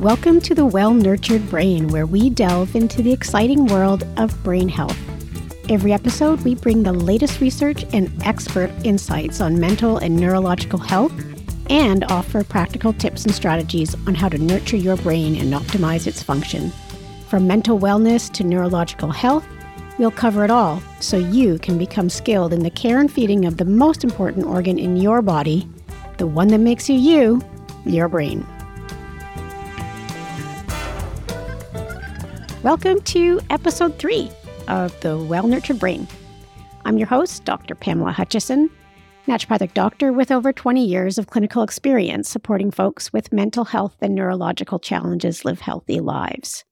Welcome to the Well Nurtured Brain, where we delve into the exciting world of brain health. Every episode, we bring the latest research and expert insights on mental and neurological health and offer practical tips and strategies on how to nurture your brain and optimize its function. From mental wellness to neurological health, we'll cover it all so you can become skilled in the care and feeding of the most important organ in your body, the one that makes you you, your brain. Welcome to episode three of The Well Nurtured Brain. I'm your host, Dr. Pamela Hutchison, naturopathic doctor with over 20 years of clinical experience supporting folks with mental health and neurological challenges live healthy lives.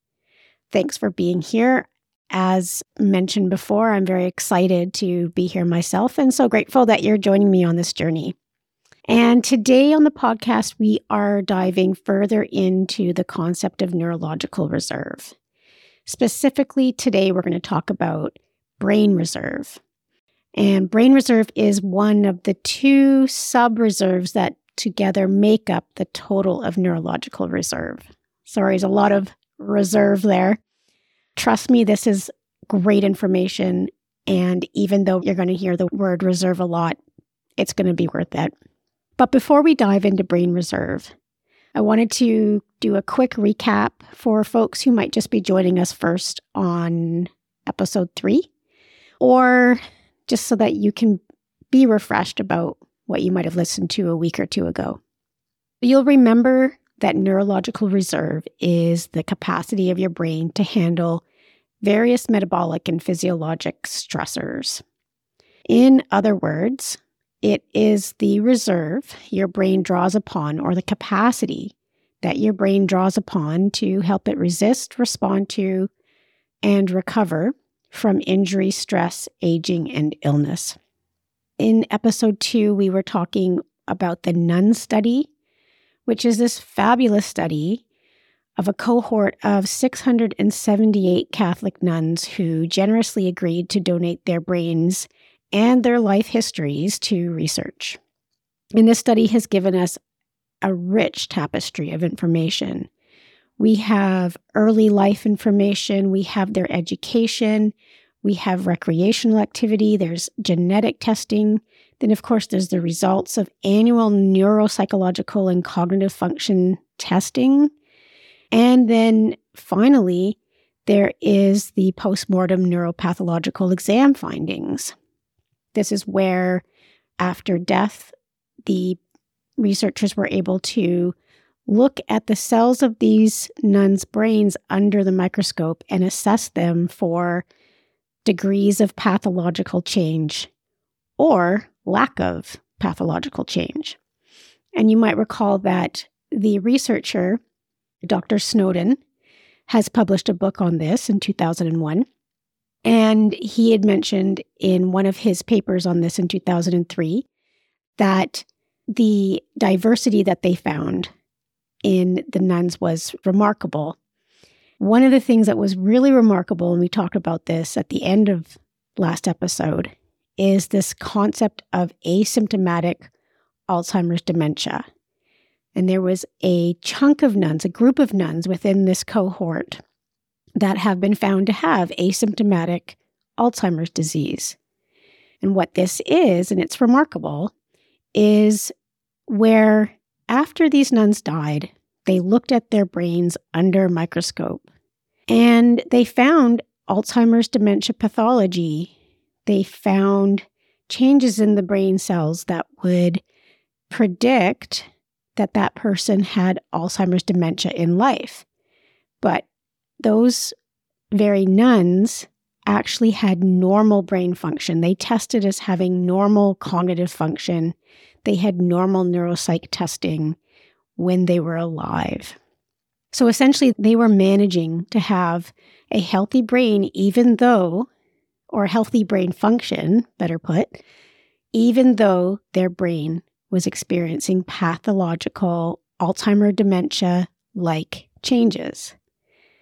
Thanks for being here. As mentioned before, I'm very excited to be here myself and so grateful that you're joining me on this journey. And today on the podcast, we are diving further into the concept of neurological reserve. Specifically, today we're going to talk about brain reserve. And brain reserve is one of the two sub reserves that together make up the total of neurological reserve. Sorry, there's a lot of reserve there. Trust me, this is great information. And even though you're going to hear the word reserve a lot, it's going to be worth it. But before we dive into brain reserve, I wanted to do a quick recap for folks who might just be joining us first on episode three, or just so that you can be refreshed about what you might have listened to a week or two ago. You'll remember that neurological reserve is the capacity of your brain to handle various metabolic and physiologic stressors. In other words, it is the reserve your brain draws upon, or the capacity that your brain draws upon to help it resist, respond to, and recover from injury, stress, aging, and illness. In episode two, we were talking about the NUN study, which is this fabulous study of a cohort of 678 Catholic nuns who generously agreed to donate their brains and their life histories to research. And this study has given us a rich tapestry of information. We have early life information, we have their education, we have recreational activity, there's genetic testing. Then, of course, there's the results of annual neuropsychological and cognitive function testing. And then finally, there is the postmortem neuropathological exam findings. This is where, after death, the researchers were able to look at the cells of these nuns' brains under the microscope and assess them for degrees of pathological change or lack of pathological change. And you might recall that the researcher, Dr. Snowdon, has published a book on this in 2001. And he had mentioned in one of his papers on this in 2003 that the diversity that they found in the nuns was remarkable. One of the things that was really remarkable, and we talked about this at the end of last episode, is this concept of asymptomatic Alzheimer's dementia. And there was a chunk of nuns, a group of nuns within this cohort that have been found to have asymptomatic Alzheimer's disease. And what this is, and it's remarkable, is where after these nuns died, they looked at their brains under microscope and they found Alzheimer's dementia pathology. They found changes in the brain cells that would predict that that person had Alzheimer's dementia in life. But those very nuns actually had normal brain function. They tested as having normal cognitive function. They had normal neuropsych testing when they were alive. So essentially, they were managing to have a healthy brain, even though, or healthy brain function, better put, even though their brain was experiencing pathological Alzheimer dementia like changes.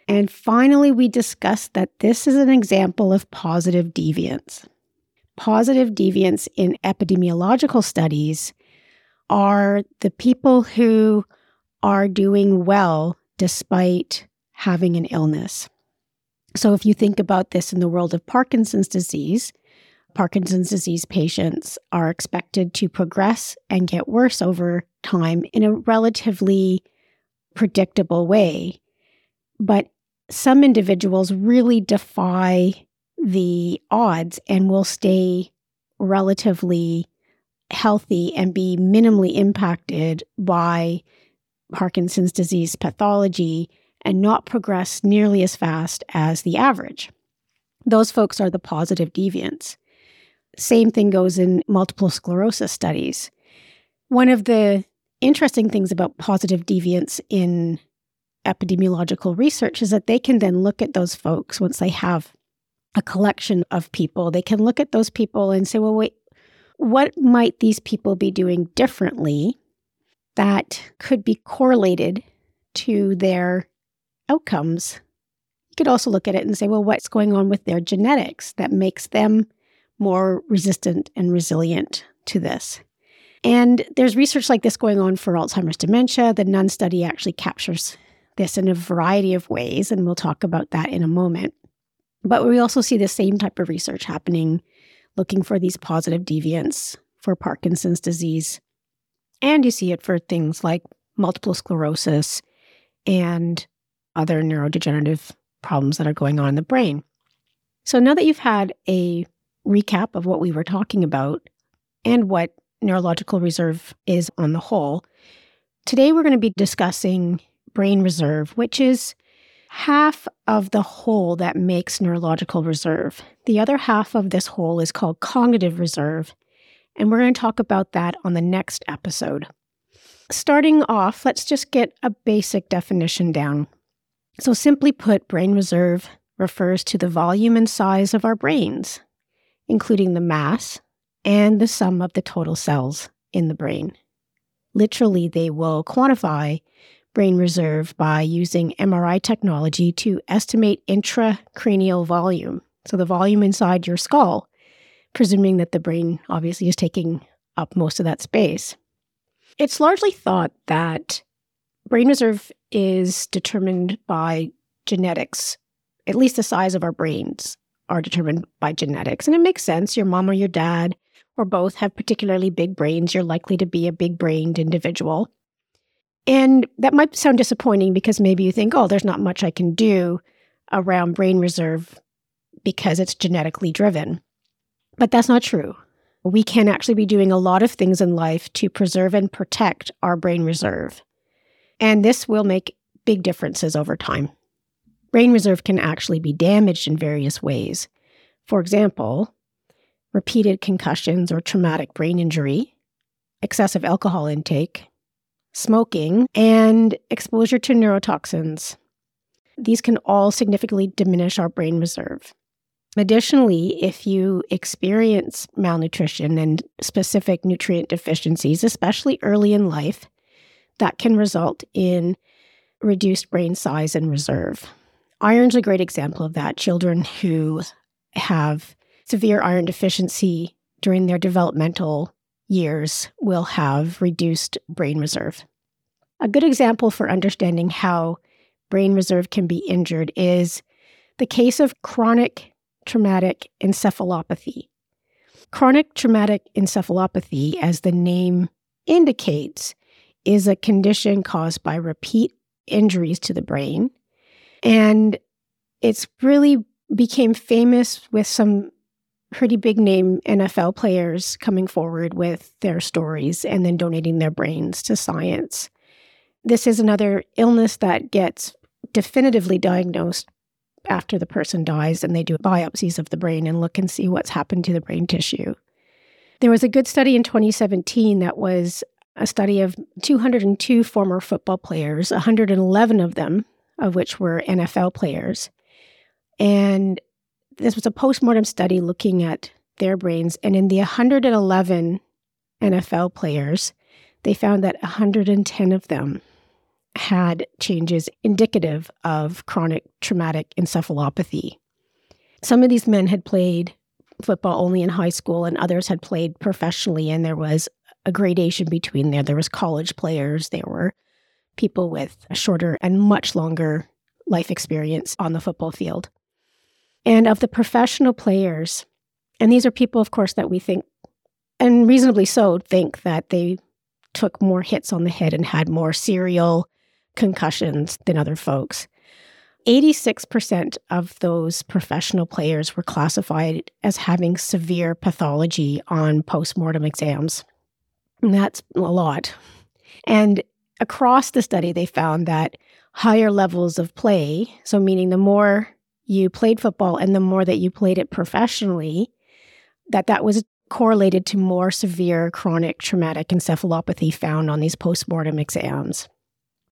And finally, we discussed that this is an example of positive deviance. Positive deviance in epidemiological studies are the people who are doing well despite having an illness. So, if you think about this in the world of Parkinson's disease, Parkinson's disease patients are expected to progress and get worse over time in a relatively predictable way. But some individuals really defy the odds and will stay relatively healthy and be minimally impacted by Parkinson's disease pathology and not progress nearly as fast as the average. Those folks are the positive deviants. Same thing goes in multiple sclerosis studies. One of the interesting things about positive deviants in epidemiological research is that they can then look at those folks once they have a collection of people. They can look at those people and say, well, wait, what might these people be doing differently that could be correlated to their outcomes? You could also look at it and say, well, what's going on with their genetics that makes them more resistant and resilient to this? And there's research like this going on for Alzheimer's dementia. The NUN study actually captures this in a variety of ways, and we'll talk about that in a moment. But we also see the same type of research happening looking for these positive deviants for Parkinson's disease. And you see it for things like multiple sclerosis and other neurodegenerative problems that are going on in the brain. So now that you've had a recap of what we were talking about and what neurological reserve is on the whole, today we're going to be discussing brain reserve, which is half of the whole that makes neurological reserve. The other half of this whole is called cognitive reserve, and we're going to talk about that on the next episode. Starting off, let's just get a basic definition down. So, simply put, brain reserve refers to the volume and size of our brains, including the mass and the sum of the total cells in the brain. Literally, they will quantify brain reserve by using MRI technology to estimate intracranial volume, so the volume inside your skull, presuming that the brain obviously is taking up most of that space. It's largely thought that brain reserve is determined by genetics, at least the size of our brains are determined by genetics. And it makes sense. Your mom or your dad or both have particularly big brains. You're likely to be a big brained individual. And that might sound disappointing because maybe you think, oh, there's not much I can do around brain reserve because it's genetically driven. But that's not true. We can actually be doing a lot of things in life to preserve and protect our brain reserve. And this will make big differences over time. Brain reserve can actually be damaged in various ways. For example, repeated concussions or traumatic brain injury, excessive alcohol intake, smoking, and exposure to neurotoxins. These can all significantly diminish our brain reserve. Additionally, if you experience malnutrition and specific nutrient deficiencies, especially early in life, that can result in reduced brain size and reserve. Iron's a great example of that. Children who have severe iron deficiency during their developmental years will have reduced brain reserve. A good example for understanding how brain reserve can be injured is the case of chronic traumatic encephalopathy. Chronic traumatic encephalopathy, as the name indicates, is a condition caused by repeat injuries to the brain. And it's really became famous with some pretty big name NFL players coming forward with their stories and then donating their brains to science. This is another illness that gets definitively diagnosed after the person dies and they do biopsies of the brain and look and see what's happened to the brain tissue. There was a good study in 2017 that was a study of 202 former football players, 111 of them of which were NFL players. And this was a postmortem study looking at their brains. And in the 111 NFL players, they found that 110 of them had changes indicative of chronic traumatic encephalopathy. Some of these men had played football only in high school, and others had played professionally, and there was a gradation between there. There was college players, there were people with a shorter and much longer life experience on the football field. And of the professional players, and these are people, of course, that we think, and reasonably so, think that they took more hits on the head and had more serial concussions than other folks. 86% of those professional players were classified as having severe pathology on postmortem exams. And that's a lot. And across the study, they found that higher levels of play, so meaning the more you played football and the more that you played it professionally, that that was correlated to more severe chronic traumatic encephalopathy found on these postmortem exams.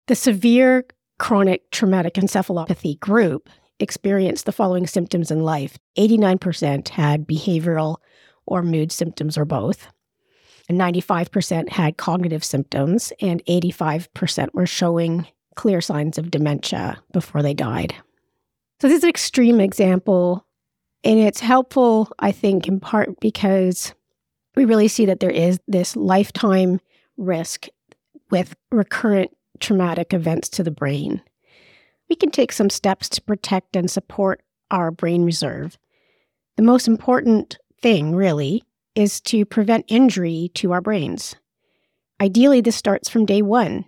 The severe chronic traumatic encephalopathy group experienced the following symptoms in life 89% had behavioral or mood symptoms or both. And 95% had cognitive symptoms, and 85% were showing clear signs of dementia before they died. So, this is an extreme example, and it's helpful, I think, in part because we really see that there is this lifetime risk with recurrent traumatic events to the brain. We can take some steps to protect and support our brain reserve. The most important thing, really, is to prevent injury to our brains. Ideally, this starts from day one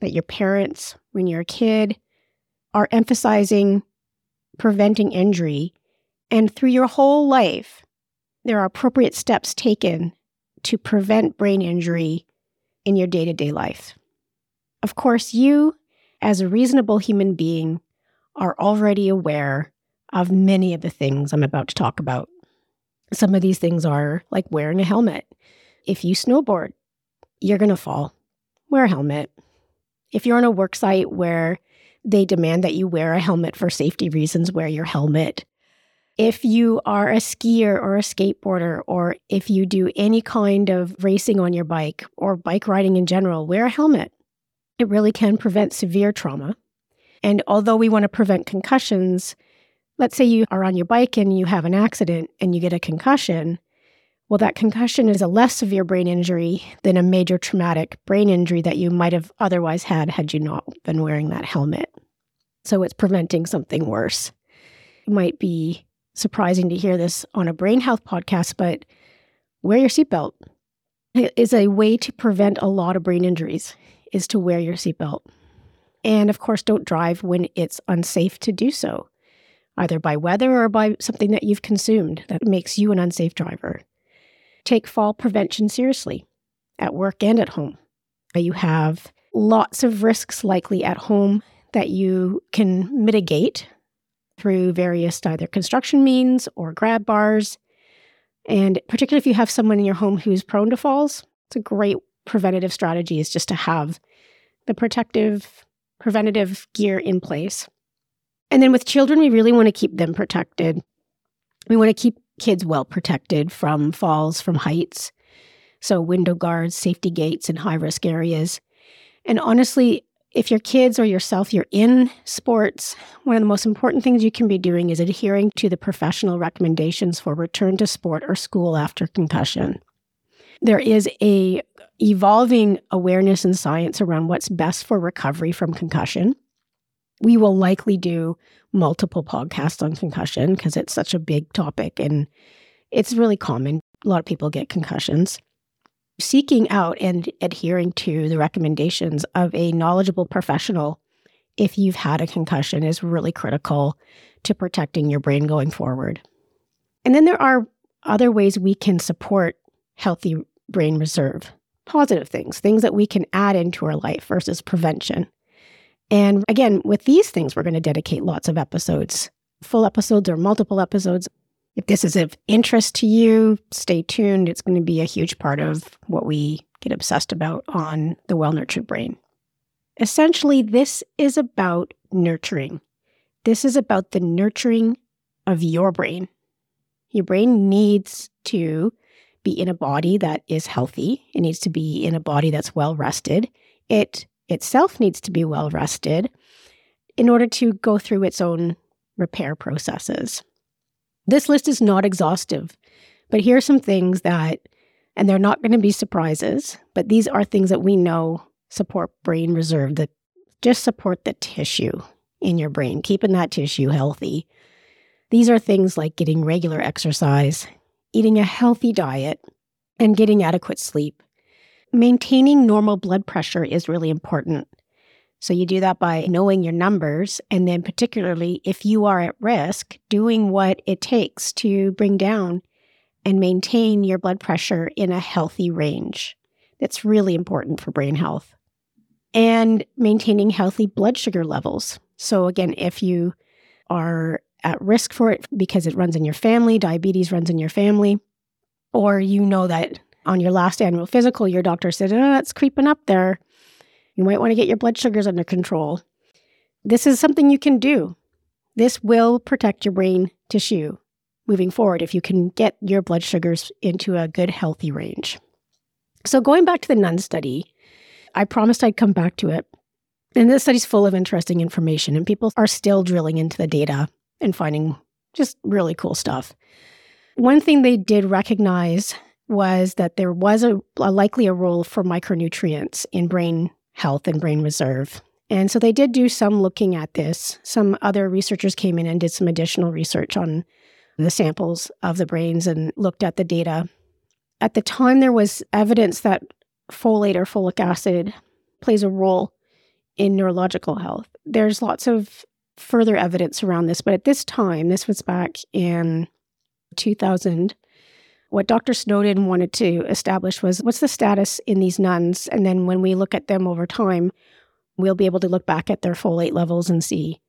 that your parents, when you're a kid, are emphasizing preventing injury. And through your whole life, there are appropriate steps taken to prevent brain injury in your day to day life. Of course, you, as a reasonable human being, are already aware of many of the things I'm about to talk about. Some of these things are like wearing a helmet. If you snowboard, you're going to fall. Wear a helmet. If you're on a work site where they demand that you wear a helmet for safety reasons, wear your helmet. If you are a skier or a skateboarder, or if you do any kind of racing on your bike or bike riding in general, wear a helmet. It really can prevent severe trauma. And although we want to prevent concussions, let's say you are on your bike and you have an accident and you get a concussion. Well, that concussion is a less severe brain injury than a major traumatic brain injury that you might have otherwise had had you not been wearing that helmet. So it's preventing something worse. It might be surprising to hear this on a brain health podcast, but wear your seatbelt. It is a way to prevent a lot of brain injuries is to wear your seatbelt. And of course, don't drive when it's unsafe to do so, either by weather or by something that you've consumed that makes you an unsafe driver. Take fall prevention seriously at work and at home. Uh, you have lots of risks likely at home that you can mitigate through various either construction means or grab bars. And particularly if you have someone in your home who's prone to falls, it's a great preventative strategy is just to have the protective preventative gear in place. And then with children, we really want to keep them protected. We want to keep kids well protected from falls, from heights. So, window guards, safety gates in high risk areas. And honestly, if your kids or yourself, you're in sports, one of the most important things you can be doing is adhering to the professional recommendations for return to sport or school after concussion. There is a evolving awareness and science around what's best for recovery from concussion. We will likely do multiple podcasts on concussion because it's such a big topic and it's really common. A lot of people get concussions. Seeking out and adhering to the recommendations of a knowledgeable professional if you've had a concussion is really critical to protecting your brain going forward. And then there are other ways we can support healthy brain reserve positive things, things that we can add into our life versus prevention. And again, with these things, we're going to dedicate lots of episodes, full episodes or multiple episodes. If this is of interest to you, stay tuned. It's going to be a huge part of what we get obsessed about on the Well Nurtured Brain. Essentially, this is about nurturing. This is about the nurturing of your brain. Your brain needs to be in a body that is healthy. It needs to be in a body that's well rested. It itself needs to be well rested in order to go through its own repair processes. This list is not exhaustive, but here are some things that, and they're not going to be surprises, but these are things that we know support brain reserve, that just support the tissue in your brain, keeping that tissue healthy. These are things like getting regular exercise, eating a healthy diet, and getting adequate sleep. Maintaining normal blood pressure is really important. So, you do that by knowing your numbers, and then, particularly if you are at risk, doing what it takes to bring down and maintain your blood pressure in a healthy range. That's really important for brain health. And maintaining healthy blood sugar levels. So, again, if you are at risk for it because it runs in your family, diabetes runs in your family, or you know that on your last annual physical, your doctor said, oh, that's creeping up there. You might want to get your blood sugars under control. This is something you can do. This will protect your brain tissue moving forward if you can get your blood sugars into a good, healthy range. So, going back to the nun study, I promised I'd come back to it. And this study's full of interesting information, and people are still drilling into the data and finding just really cool stuff. One thing they did recognize was that there was a, a, likely a role for micronutrients in brain health and brain reserve. And so they did do some looking at this. Some other researchers came in and did some additional research on the samples of the brains and looked at the data. At the time, there was evidence that folate or folic acid plays a role in neurological health. There's lots of further evidence around this, but at this time, this was back in 2000, what Dr. Snowdon wanted to establish was what's the status in these nuns? And then when we look at them over time, we'll be able to look back at their folate levels and see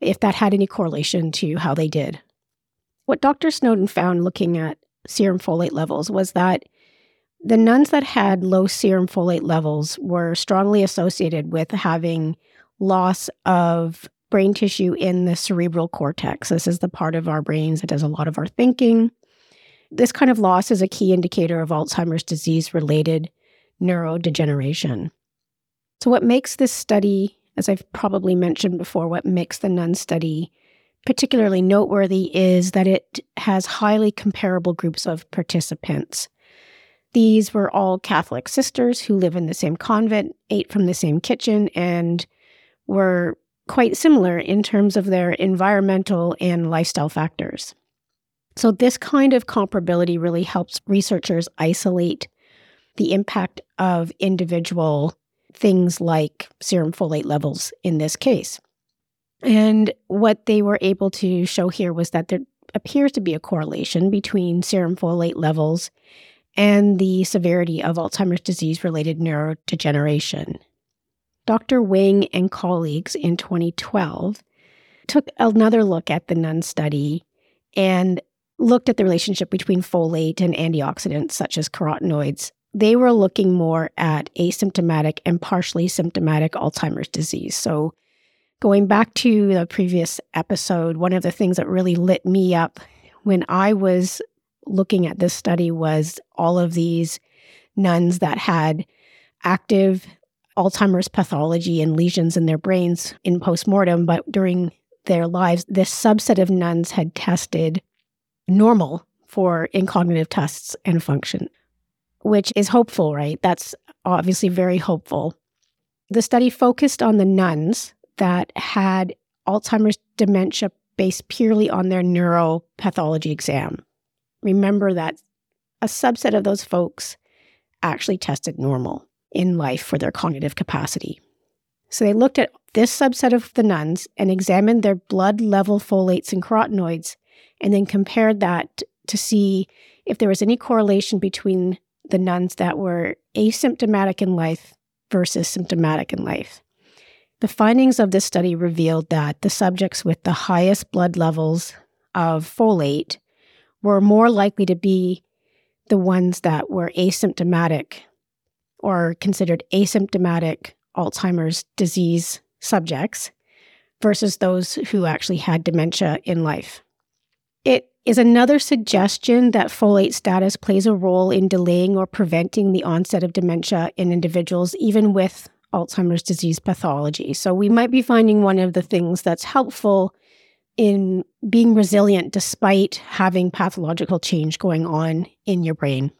if that had any correlation to how they did. What Dr. Snowdon found looking at serum folate levels was that the nuns that had low serum folate levels were strongly associated with having loss of brain tissue in the cerebral cortex. This is the part of our brains that does a lot of our thinking. This kind of loss is a key indicator of Alzheimer's disease related neurodegeneration. So, what makes this study, as I've probably mentioned before, what makes the NUN study particularly noteworthy is that it has highly comparable groups of participants. These were all Catholic sisters who live in the same convent, ate from the same kitchen, and were quite similar in terms of their environmental and lifestyle factors. So, this kind of comparability really helps researchers isolate the impact of individual things like serum folate levels in this case. And what they were able to show here was that there appears to be a correlation between serum folate levels and the severity of Alzheimer's disease related neurodegeneration. Dr. Wing and colleagues in 2012 took another look at the NUN study and looked at the relationship between folate and antioxidants such as carotenoids. They were looking more at asymptomatic and partially symptomatic Alzheimer's disease. So, going back to the previous episode, one of the things that really lit me up when I was looking at this study was all of these nuns that had active Alzheimer's pathology and lesions in their brains in postmortem, but during their lives, this subset of nuns had tested normal for in cognitive tests and function, which is hopeful, right? That's obviously very hopeful. The study focused on the nuns that had Alzheimer's dementia based purely on their neuropathology exam. Remember that a subset of those folks actually tested normal in life for their cognitive capacity. So they looked at this subset of the nuns and examined their blood level folates and carotenoids, and then compared that to see if there was any correlation between the nuns that were asymptomatic in life versus symptomatic in life. The findings of this study revealed that the subjects with the highest blood levels of folate were more likely to be the ones that were asymptomatic or considered asymptomatic Alzheimer's disease subjects versus those who actually had dementia in life. Is another suggestion that folate status plays a role in delaying or preventing the onset of dementia in individuals, even with Alzheimer's disease pathology. So, we might be finding one of the things that's helpful in being resilient despite having pathological change going on in your brain.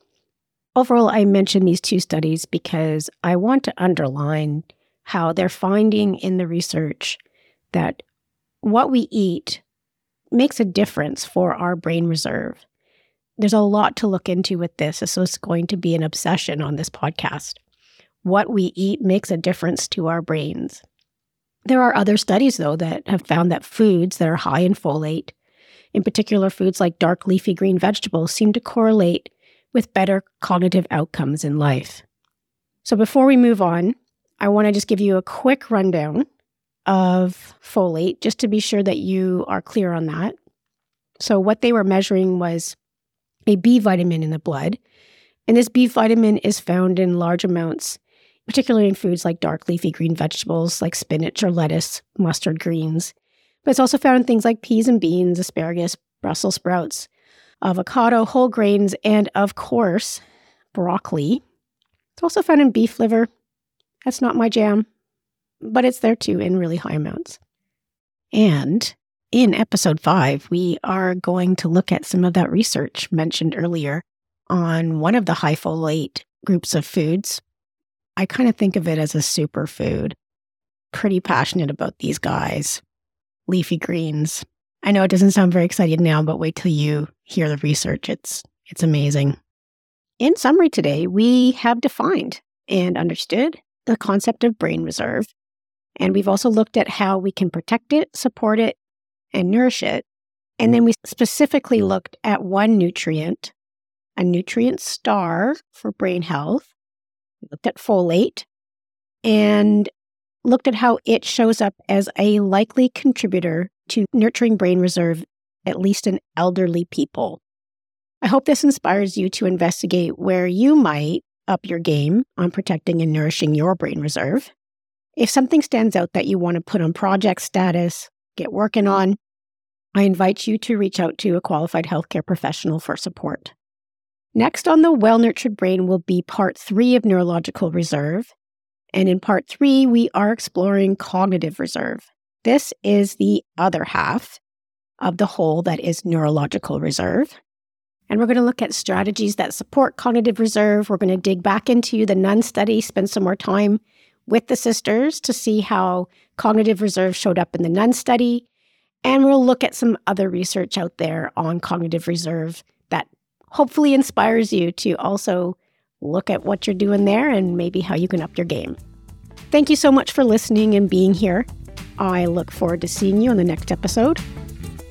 Overall, I mention these two studies because I want to underline how they're finding in the research that what we eat makes a difference for our brain reserve. There's a lot to look into with this, so it's going to be an obsession on this podcast. What we eat makes a difference to our brains. There are other studies, though, that have found that foods that are high in folate, in particular foods like dark leafy green vegetables, seem to correlate with better cognitive outcomes in life. So before we move on, I want to just give you a quick rundown of folate just to be sure that you are clear on that. So, what they were measuring was a B vitamin in the blood. And this B vitamin is found in large amounts, particularly in foods like dark leafy green vegetables like spinach or lettuce, mustard greens. But it's also found in things like peas and beans, asparagus, Brussels sprouts, avocado, whole grains, and of course, broccoli. It's also found in beef liver. That's not my jam, but it's there too in really high amounts. And in episode five, we are going to look at some of that research mentioned earlier on one of the high folate groups of foods. I kind of think of it as a superfood. Pretty passionate about these guys. Leafy greens, I know it doesn't sound very exciting now, but wait till you hear the research. It's it's amazing. In summary today, we have defined and understood the concept of brain reserve, and we've also looked at how we can protect it, support it, and nourish it. And then we specifically mm. looked at one nutrient, a nutrient star for brain health. We looked at folate and looked at how it shows up as a likely contributor to nurturing brain reserve, at least in elderly people. I hope this inspires you to investigate where you might up your game on protecting and nourishing your brain reserve. If something stands out that you want to put on project status, get working on, I invite you to reach out to a qualified healthcare professional for support. Next on the Well Nurtured Brain will be part three of neurological reserve. And in part three, we are exploring cognitive reserve. This is the other half of the whole that is neurological reserve. And we're going to look at strategies that support cognitive reserve. We're going to dig back into the Nun study, spend some more time with the sisters to see how cognitive reserve showed up in the Nun study. And we'll look at some other research out there on cognitive reserve that hopefully inspires you to also look at what you're doing there and maybe how you can up your game. Thank you so much for listening and being here. I look forward to seeing you on the next episode.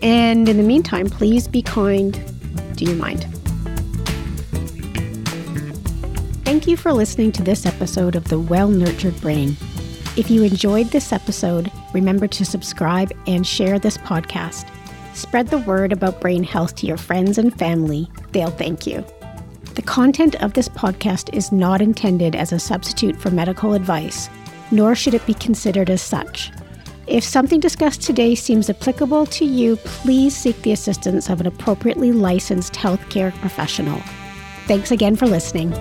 And in the meantime, please be kind. Do you mind? Thank you for listening to this episode of The Well Nurtured Brain. If you enjoyed this episode, remember to subscribe and share this podcast. Spread the word about brain health to your friends and family. They'll thank you. The content of this podcast is not intended as a substitute for medical advice, nor should it be considered as such. If something discussed today seems applicable to you, please seek the assistance of an appropriately licensed healthcare professional. Thanks again for listening.